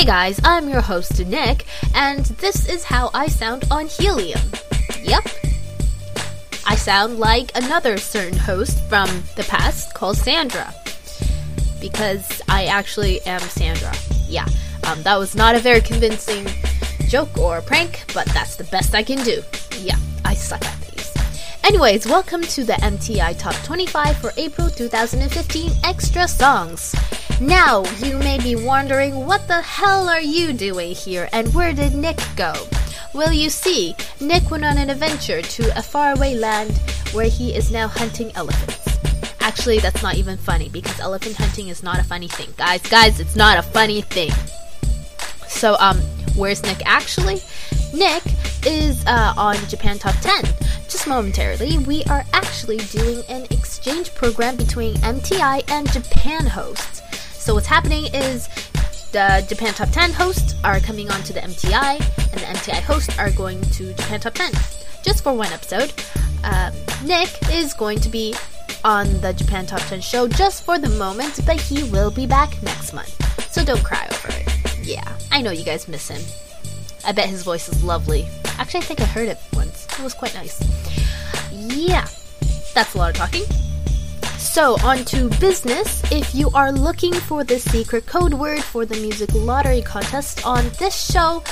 Hey guys, I'm your host Nick, and this is how I sound on Helium. Yep. I sound like another certain host from the past called Sandra. Because I actually am Sandra. Yeah, um, that was not a very convincing joke or prank, but that's the best I can do. Yeah, I suck at these. Anyways, welcome to the MTI Top 25 for April 2015 Extra Songs. Now, you may be wondering what the hell are you doing here and where did Nick go? Well, you see, Nick went on an adventure to a faraway land where he is now hunting elephants. Actually, that's not even funny because elephant hunting is not a funny thing. Guys, guys, it's not a funny thing. So, um, where's Nick actually? Nick is uh, on Japan Top 10. Just momentarily, we are actually doing an exchange program between MTI and Japan hosts. So, what's happening is the Japan Top 10 hosts are coming on to the MTI, and the MTI hosts are going to Japan Top 10 just for one episode. Um, Nick is going to be on the Japan Top 10 show just for the moment, but he will be back next month. So don't cry over it. Yeah, I know you guys miss him. I bet his voice is lovely. Actually, I think I heard it once. It was quite nice. Yeah, that's a lot of talking. So, on to business. If you are looking for the secret code word for the music lottery contest on this show,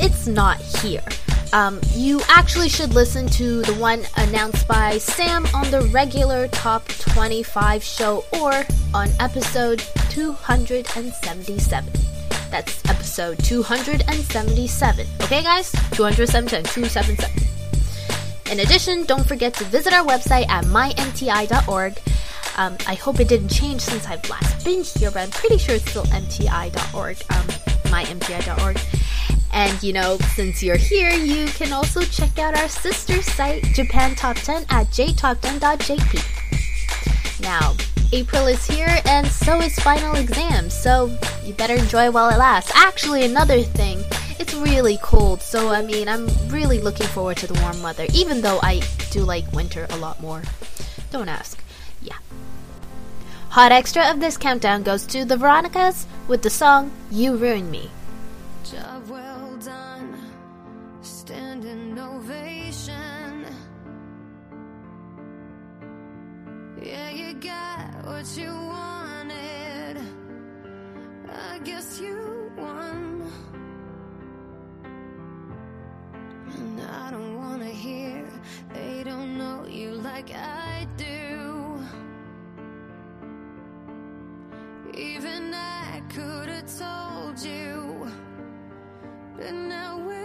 it's not here. Um, you actually should listen to the one announced by Sam on the regular Top 25 show or on episode 277. That's episode 277. Okay, guys? 277, 277. In addition, don't forget to visit our website at mymti.org. Um, I hope it didn't change since I've last been here, but I'm pretty sure it's still mti.org, um, mymti.org. And you know, since you're here, you can also check out our sister site, Japan Top 10, at jtop10.jp. Now, April is here, and so is final exam, so you better enjoy while it lasts. Actually, another thing, it's really cold, so I mean, I'm really looking forward to the warm weather, even though I do like winter a lot more. Don't ask. Hot extra of this countdown goes to the Veronicas with the song You Ruined Me. Job well done, standing ovation. Yeah, you got what you wanted. I guess you won. And I don't wanna hear they don't know you like I do. Even I could have told you. But now we're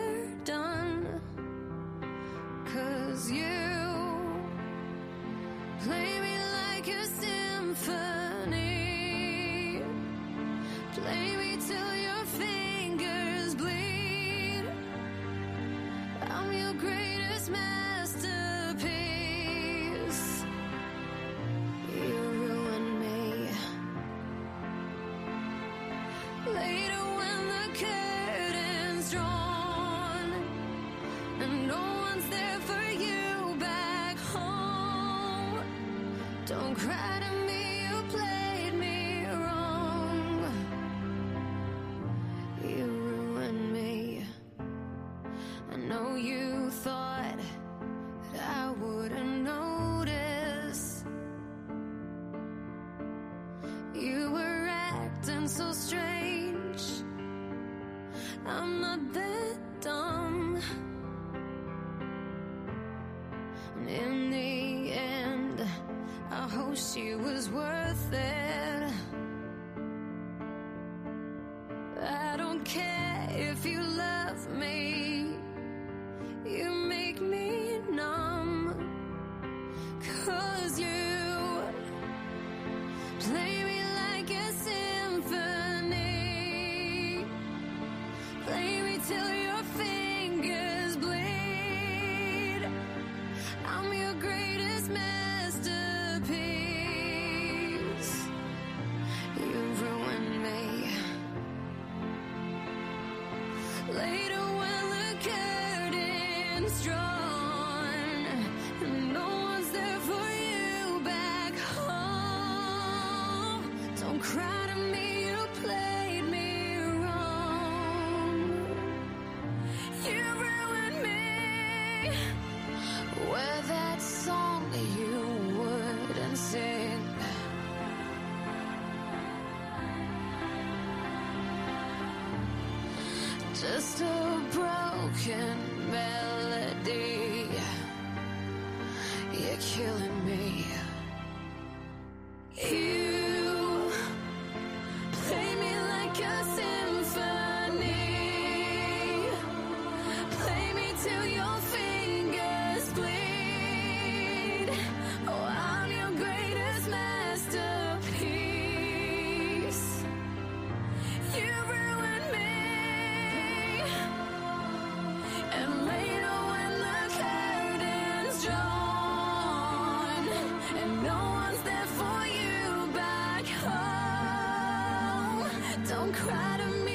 ruined.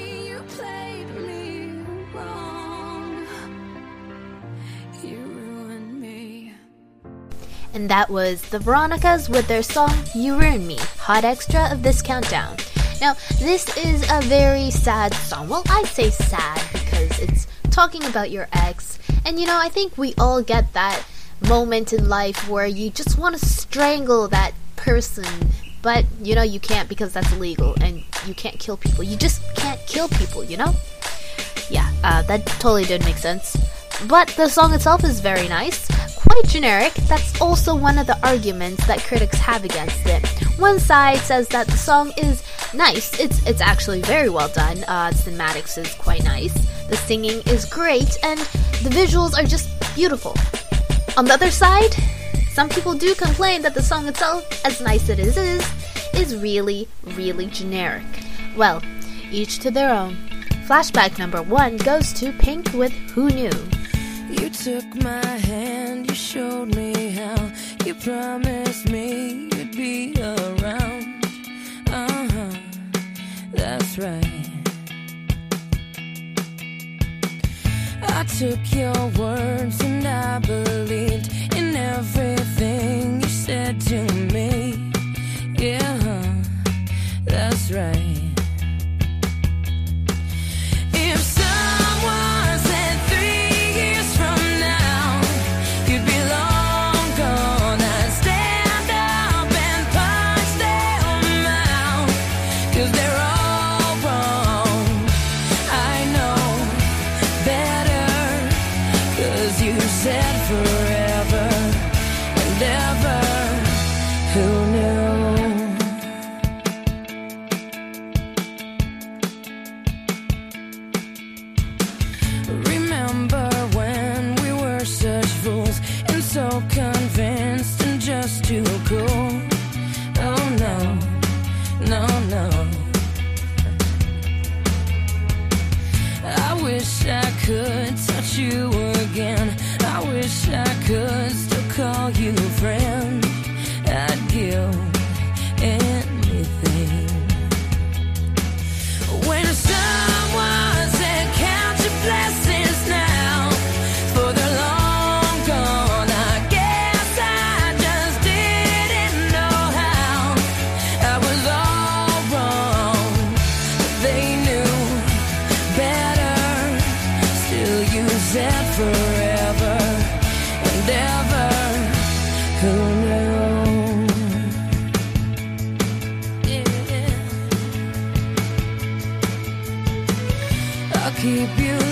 And that was the Veronicas with their song You Ruin Me, hot extra of this countdown. Now, this is a very sad song. Well, I say sad because it's talking about your ex. And you know, I think we all get that moment in life where you just want to strangle that person. But, you know, you can't because that's illegal and you can't kill people. You just can't kill people, you know? Yeah, uh, that totally did make sense. But the song itself is very nice, quite generic. That's also one of the arguments that critics have against it. One side says that the song is nice. It's it's actually very well done. Uh, the cinematics is quite nice. The singing is great, and the visuals are just beautiful. On the other side, some people do complain that the song itself, as nice as it is, is really, really generic. Well, each to their own. Flashback number one goes to Pink with Who Knew. You took my hand, you showed me how. You promised me you'd be around. Uh huh, that's right. I took your words and I believed in everything you said to me. Yeah, right. Keep you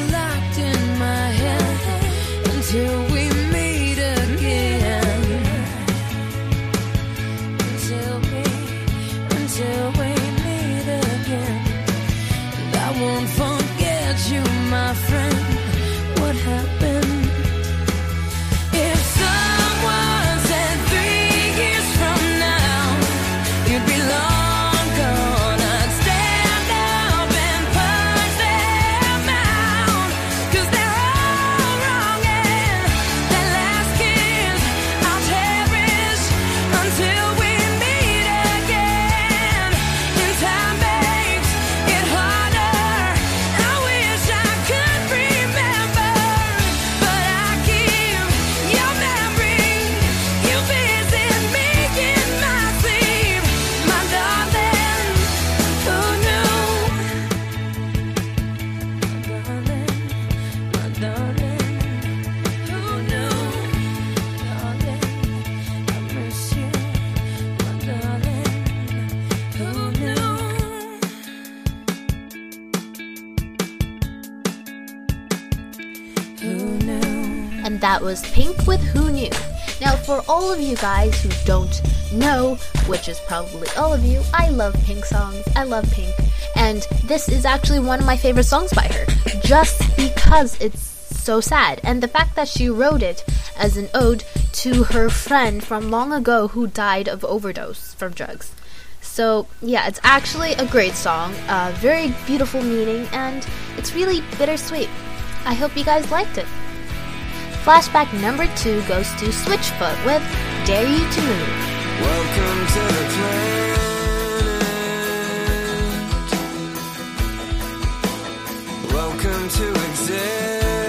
for all of you guys who don't know, which is probably all of you, I love Pink songs. I love Pink. And this is actually one of my favorite songs by her, just because it's so sad. And the fact that she wrote it as an ode to her friend from long ago who died of overdose from drugs. So, yeah, it's actually a great song, uh, very beautiful meaning, and it's really bittersweet. I hope you guys liked it. Flashback number two goes to Switchfoot with Dare You to Move. Welcome to the planet. Welcome to existence.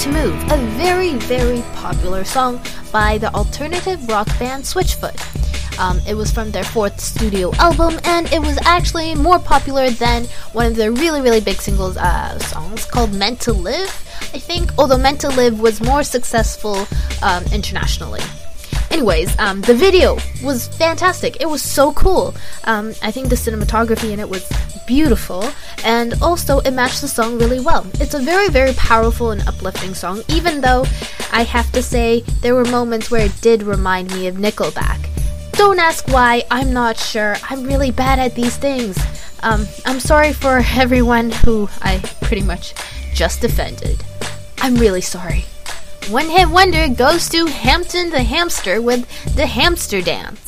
To Move, a very, very popular song by the alternative rock band Switchfoot. Um, it was from their fourth studio album, and it was actually more popular than one of their really, really big singles uh, songs called Meant to Live, I think, although Meant to Live was more successful um, internationally. Anyways, um, the video was fantastic. It was so cool. Um, I think the cinematography in it was beautiful, and also it matched the song really well. It's a very, very powerful and uplifting song, even though I have to say there were moments where it did remind me of Nickelback. Don't ask why, I'm not sure. I'm really bad at these things. Um, I'm sorry for everyone who I pretty much just offended. I'm really sorry. One hit wonder goes to Hampton the Hamster with the Hamster Dance.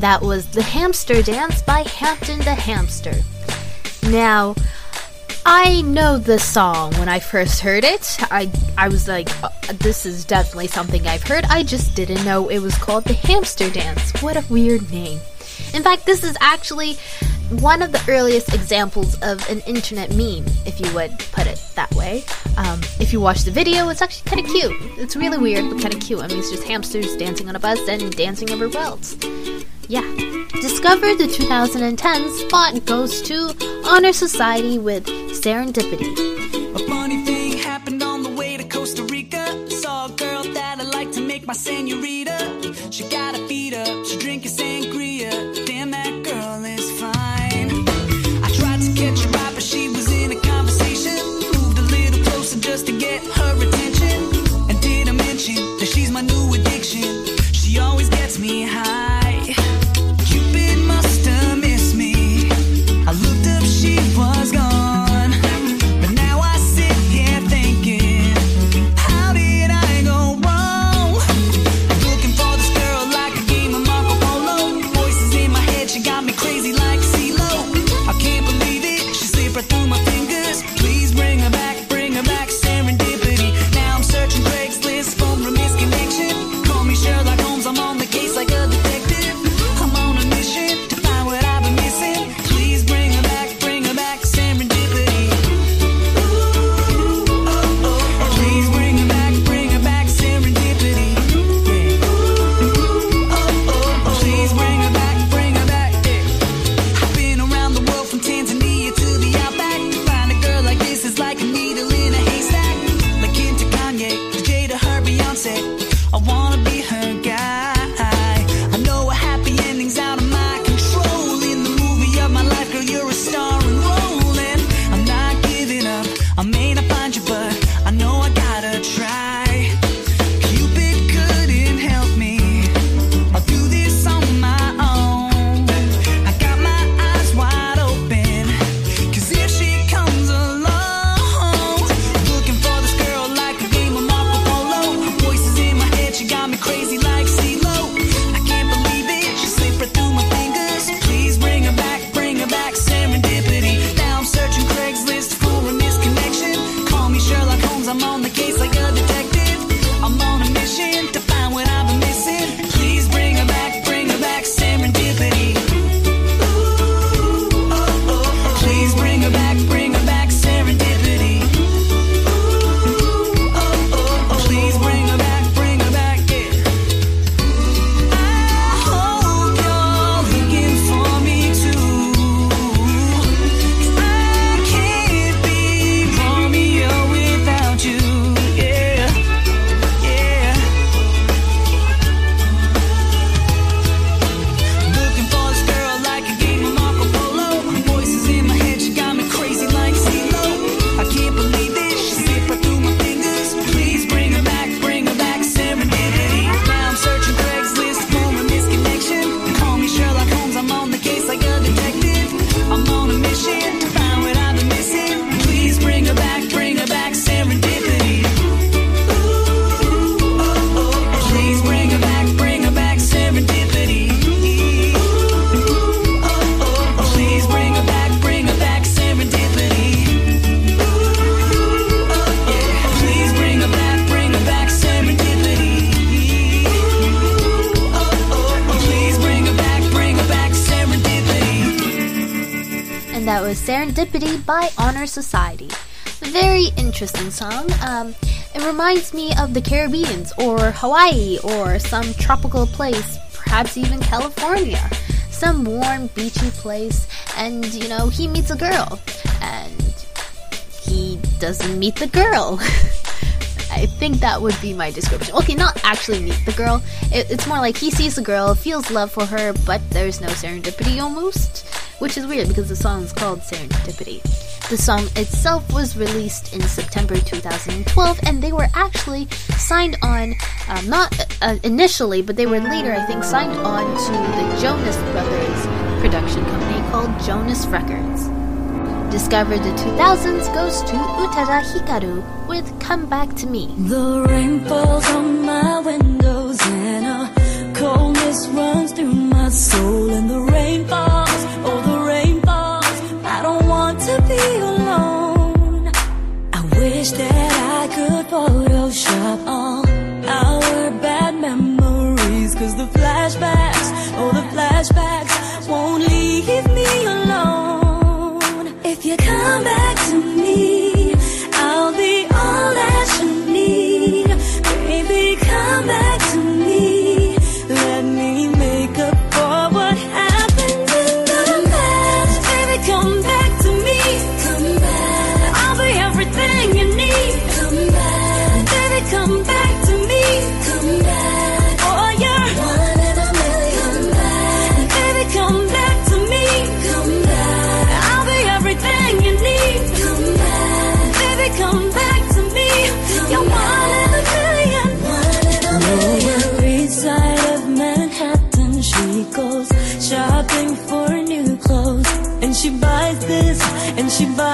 That was The Hamster Dance by Hampton the Hamster. Now, I know the song when I first heard it. I I was like, "Uh, this is definitely something I've heard. I just didn't know it was called The Hamster Dance. What a weird name. In fact, this is actually one of the earliest examples of an internet meme, if you would put it that way. Um, if you watch the video, it's actually kind of cute. It's really weird, but kind of cute. I mean, it's just hamsters dancing on a bus and dancing everywhere else. Yeah. Discover the 2010 spot goes to Honor Society with Serendipity. A funny thing happened on the way to Costa Rica. Saw a girl that I like to make my senorita. by Honor Society. Very interesting song. Um, it reminds me of the Caribbean or Hawaii or some tropical place, perhaps even California. Some warm, beachy place, and you know, he meets a girl, and he doesn't meet the girl. I think that would be my description. Okay, not actually meet the girl. It, it's more like he sees the girl, feels love for her, but there's no serendipity almost. Which is weird because the song's called Serendipity. The song itself was released in September 2012, and they were actually signed on, uh, not uh, initially, but they were later, I think, signed on to the Jonas Brothers production company called Jonas Records. Discovered the 2000s goes to Utada Hikaru with Come Back to Me. The rain falls on my windows and a coldness runs through my soul and the rain falls, oh, wish that I could Photoshop all our bad memories. Cause the flashbacks, oh, the flashbacks won't leave me alone. If you come back. te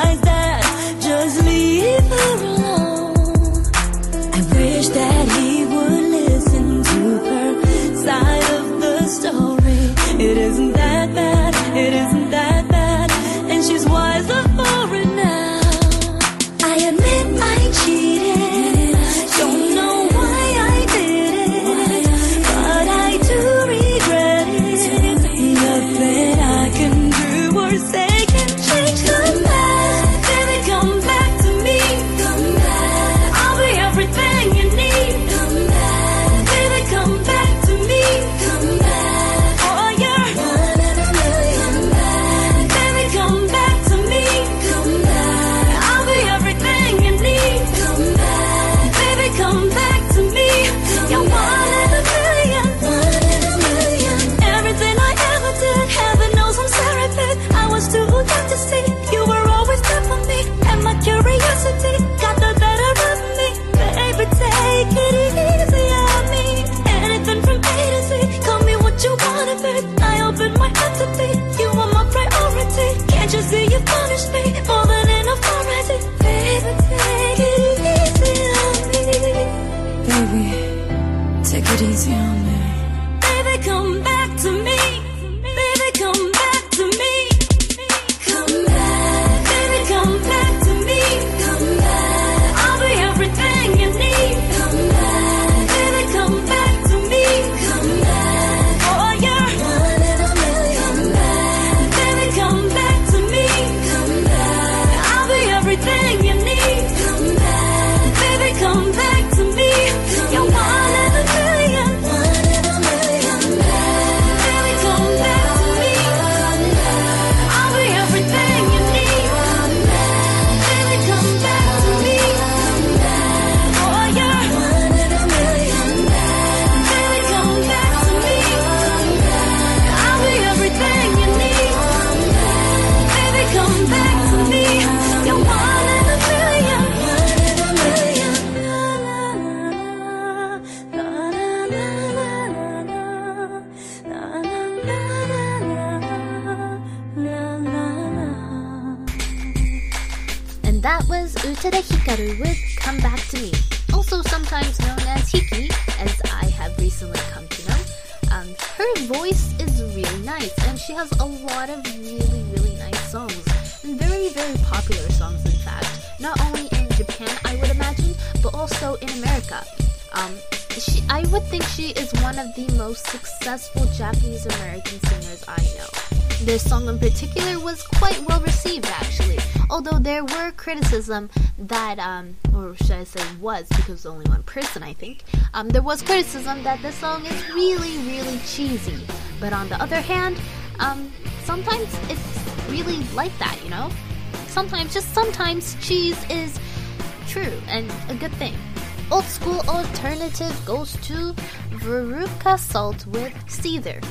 successful Japanese American singers I know. This song in particular was quite well received, actually, although there were criticism that, um, or should I say was, because was only one person, I think, um, there was criticism that this song is really, really cheesy. But on the other hand, um, sometimes it's really like that, you know? Sometimes, just sometimes, cheese is true and a good thing. Old school alternative goes to Veruca Salt with Seether.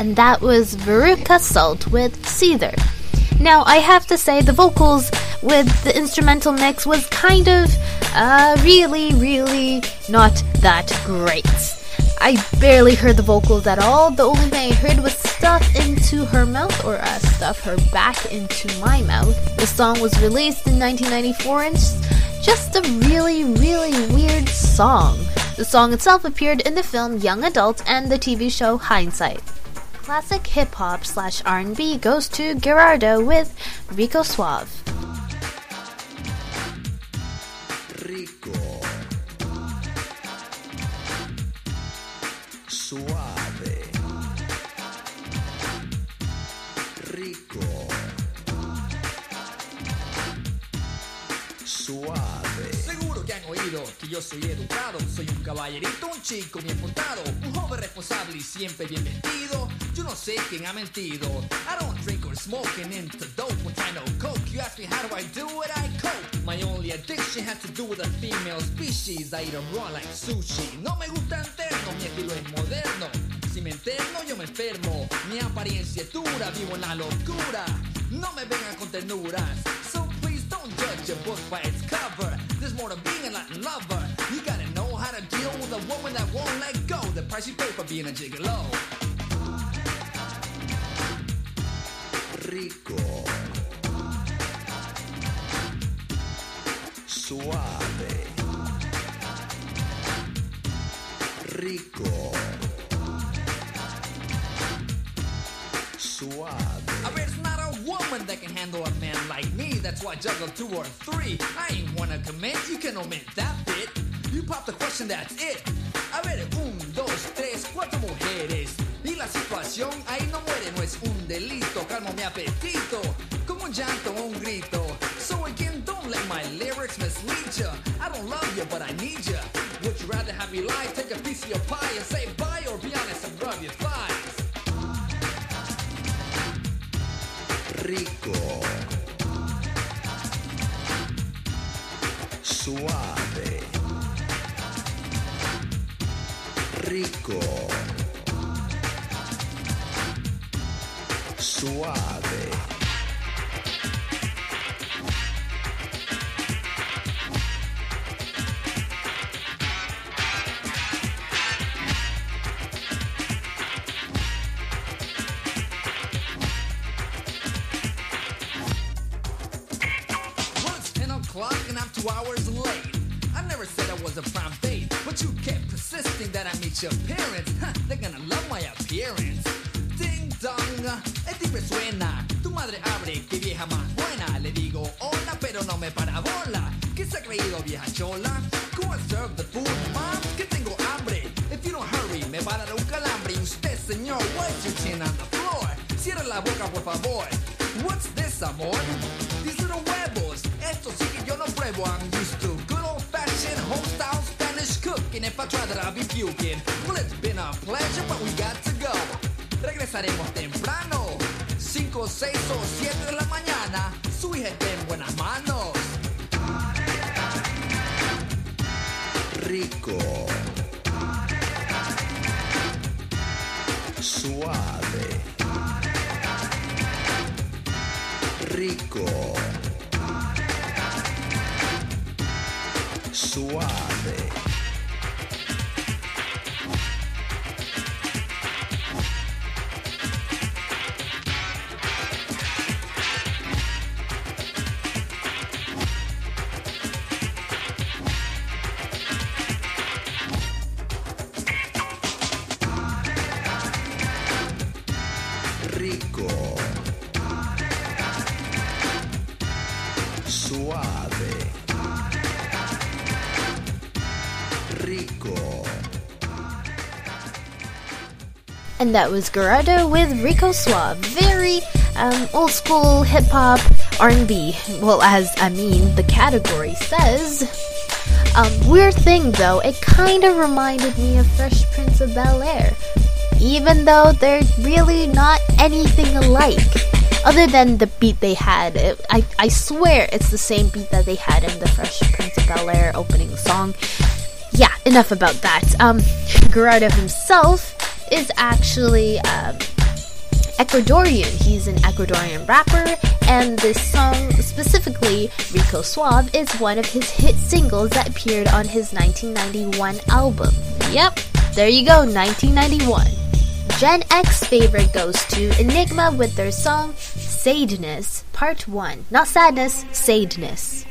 And that was Veruca Salt with Seether. Now, I have to say, the vocals with the instrumental mix was kind of, uh, really, really not that great. I barely heard the vocals at all. The only thing I heard was stuff into her mouth, or uh, stuff her back into my mouth. The song was released in 1994 and just a really, really weird song. The song itself appeared in the film Young Adult and the TV show Hindsight. Classic hip hop slash R&B goes to Gerardo with Rico Suave. Oído que yo soy educado, soy un caballerito, un chico bien portado, un joven responsable y siempre bien vestido. Yo no sé quién ha mentido. I don't drink or smoke and into dope when I know coke. You ask me how do I do it, I cope. My only addiction has to do with a female species. I eat 'em raw like sushi. No me gusta interno, mi estilo es moderno. Si me interno, yo me enfermo. Mi apariencia es dura, vivo en la locura. No me vengan con ternuras. So please don't judge a book by its cover. There's more to being a lover. You gotta know how to deal with a woman that won't let go. The price you pay for being a gigolo. Rico. Suave. Rico. Woman that can handle a man like me. That's why I juggle two or three. I ain't wanna commit, you can omit that bit. You pop the question, that's it. A ver, un, dos, tres, cuatro mujeres. Y la situación ahí no muere, no es un delito. Calmo mi apetito, como un llanto o un grito. So again, don't let my lyrics mislead ya. I don't love you, but I need ya. Would you rather have me lie, take a piece of your pie and say bye, or be honest and rub your thighs? Rico. Suave. Rico. Suave. Was a prime date, but you kept persisting that I meet your parents. They're gonna love my appearance. Ding dong, el timbre suena. Tu madre abre, que vieja más buena. Le digo hola, pero no me para bola. ¿Qué se ha creído, vieja chola? Go and serve the food, mom, que tengo hambre. If you don't hurry, me va a dar un calambre. Y usted, señor, what's your chin on the floor? Cierra la boca, por favor. What's this, amor? These little huevos. Esto sí que yo no pruebo. I'm used to style Spanish cooking. If I try that, I'll be puking. Well, it's been a pleasure, but we got to go. Regresaremos temprano. 5, 6 o 7 de la mañana. Su hija está en buenas manos. Rico. Suave. Rico. Suave. And that was Gerardo with Rico Suave. Very um, old school hip hop R&B. Well, as I mean, the category says. Um, weird thing though, it kind of reminded me of Fresh Prince of Bel Air, even though they're really not anything alike. Other than the beat they had, it, I I swear it's the same beat that they had in the Fresh Prince of Bel Air opening song. Yeah, enough about that. Um, Gerardo himself is actually um, Ecuadorian. He's an Ecuadorian rapper, and this song, specifically Rico Suave, is one of his hit singles that appeared on his 1991 album. Yep, there you go, 1991. Gen X favorite goes to Enigma with their song Sadness Part 1. Not sadness, sadness.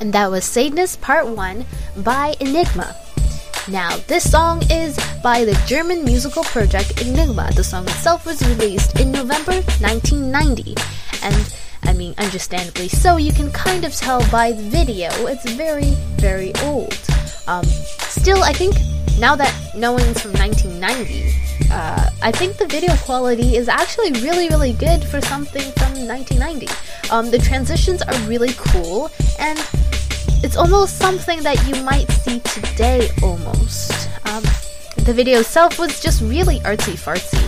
And that was Sadness Part 1 by Enigma. Now, this song is by the German musical project Enigma. The song itself was released in November 1990. And I mean, understandably so, you can kind of tell by the video, it's very, very old. Um, still, I think now that knowing it's from 1990, uh, I think the video quality is actually really, really good for something from 1990. Um, the transitions are really cool, and it's almost something that you might see today almost. Um, the video itself was just really artsy fartsy.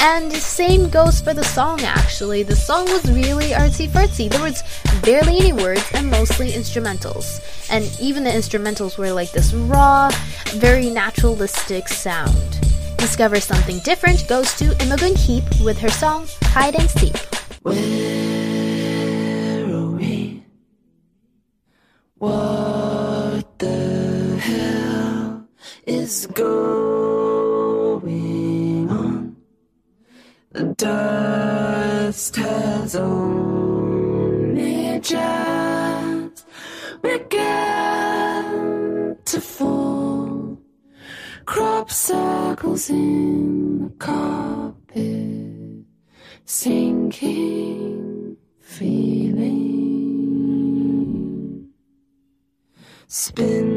And the same goes for the song actually. The song was really artsy fartsy. There was barely any words and mostly instrumentals. And even the instrumentals were like this raw, very naturalistic sound. Discover Something Different goes to Imogen Heap with her song Hide and Seek. What the hell is going on? The dust has only just begun to fall. Crop circles in Spin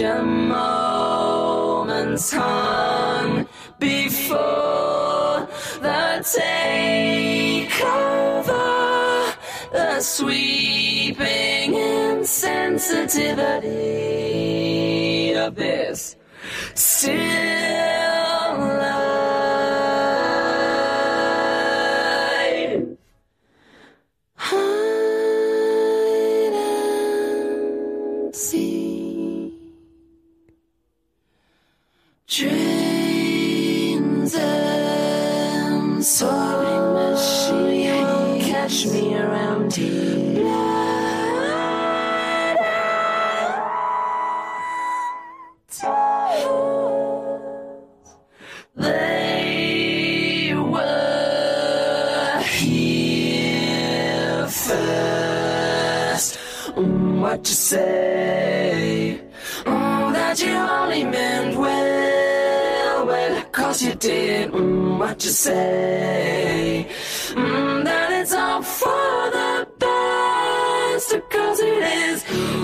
pleasure moments hung before the takeover, the sweeping insensitivity of this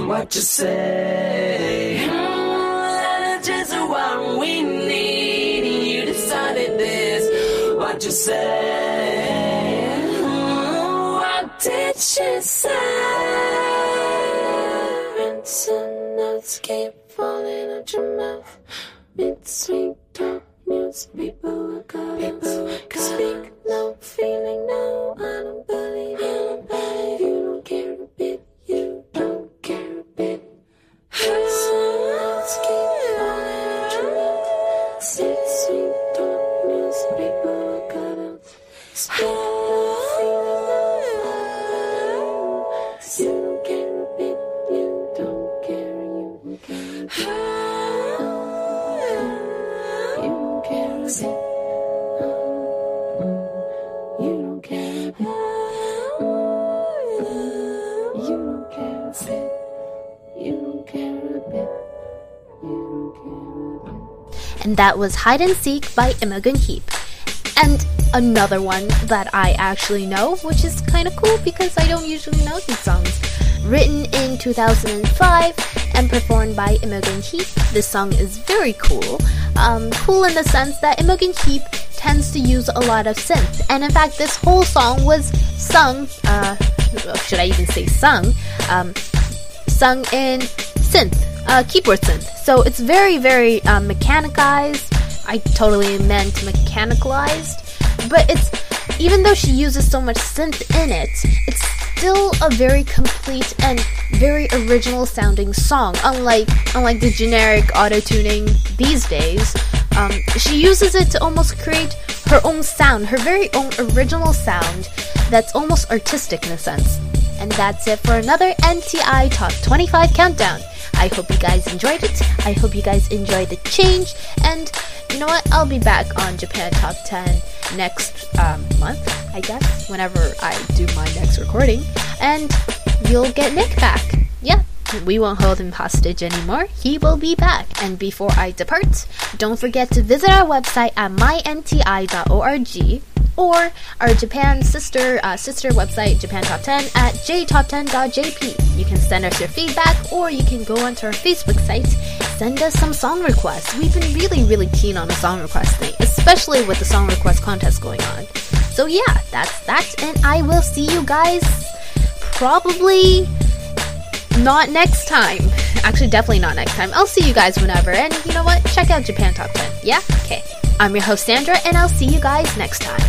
is. What you say? Mm, just what we need. You decided this. What you say? Mm, what did she say? And notes keep falling out your mouth. Mid sweet talk news, people are up. Speak no feeling, no, I don't believe you. And that was Hide and Seek by Imogen Heap. And another one that I actually know, which is kind of cool because I don't usually know these songs. Written in 2005 and performed by Imogen Heap, this song is very cool. Um, cool in the sense that Imogen Heap tends to use a lot of synth, and in fact, this whole song was sung, uh, should I even say sung, um, sung in synth, uh, keyboard synth. So it's very, very um, mechanicized. I totally meant mechanicalized, but it's even though she uses so much synth in it, it's still a very complete and very original sounding song. Unlike unlike the generic auto tuning these days, um, she uses it to almost create her own sound, her very own original sound that's almost artistic in a sense. And that's it for another MTI Top 25 Countdown. I hope you guys enjoyed it. I hope you guys enjoyed the change. And you know what? I'll be back on Japan Top 10 next um, month, I guess, whenever I do my next recording. And you'll get Nick back. Yeah, we won't hold him hostage anymore. He will be back. And before I depart, don't forget to visit our website at mymti.org or our Japan sister uh, sister website, Japan Top 10 at jtop10.jp. You can send us your feedback or you can go onto our Facebook site, send us some song requests. We've been really, really keen on the song request thing, especially with the song request contest going on. So yeah, that's that, and I will see you guys probably not next time. Actually, definitely not next time. I'll see you guys whenever. And you know what? Check out Japan Top 10. Yeah? Okay. I'm your host, Sandra, and I'll see you guys next time.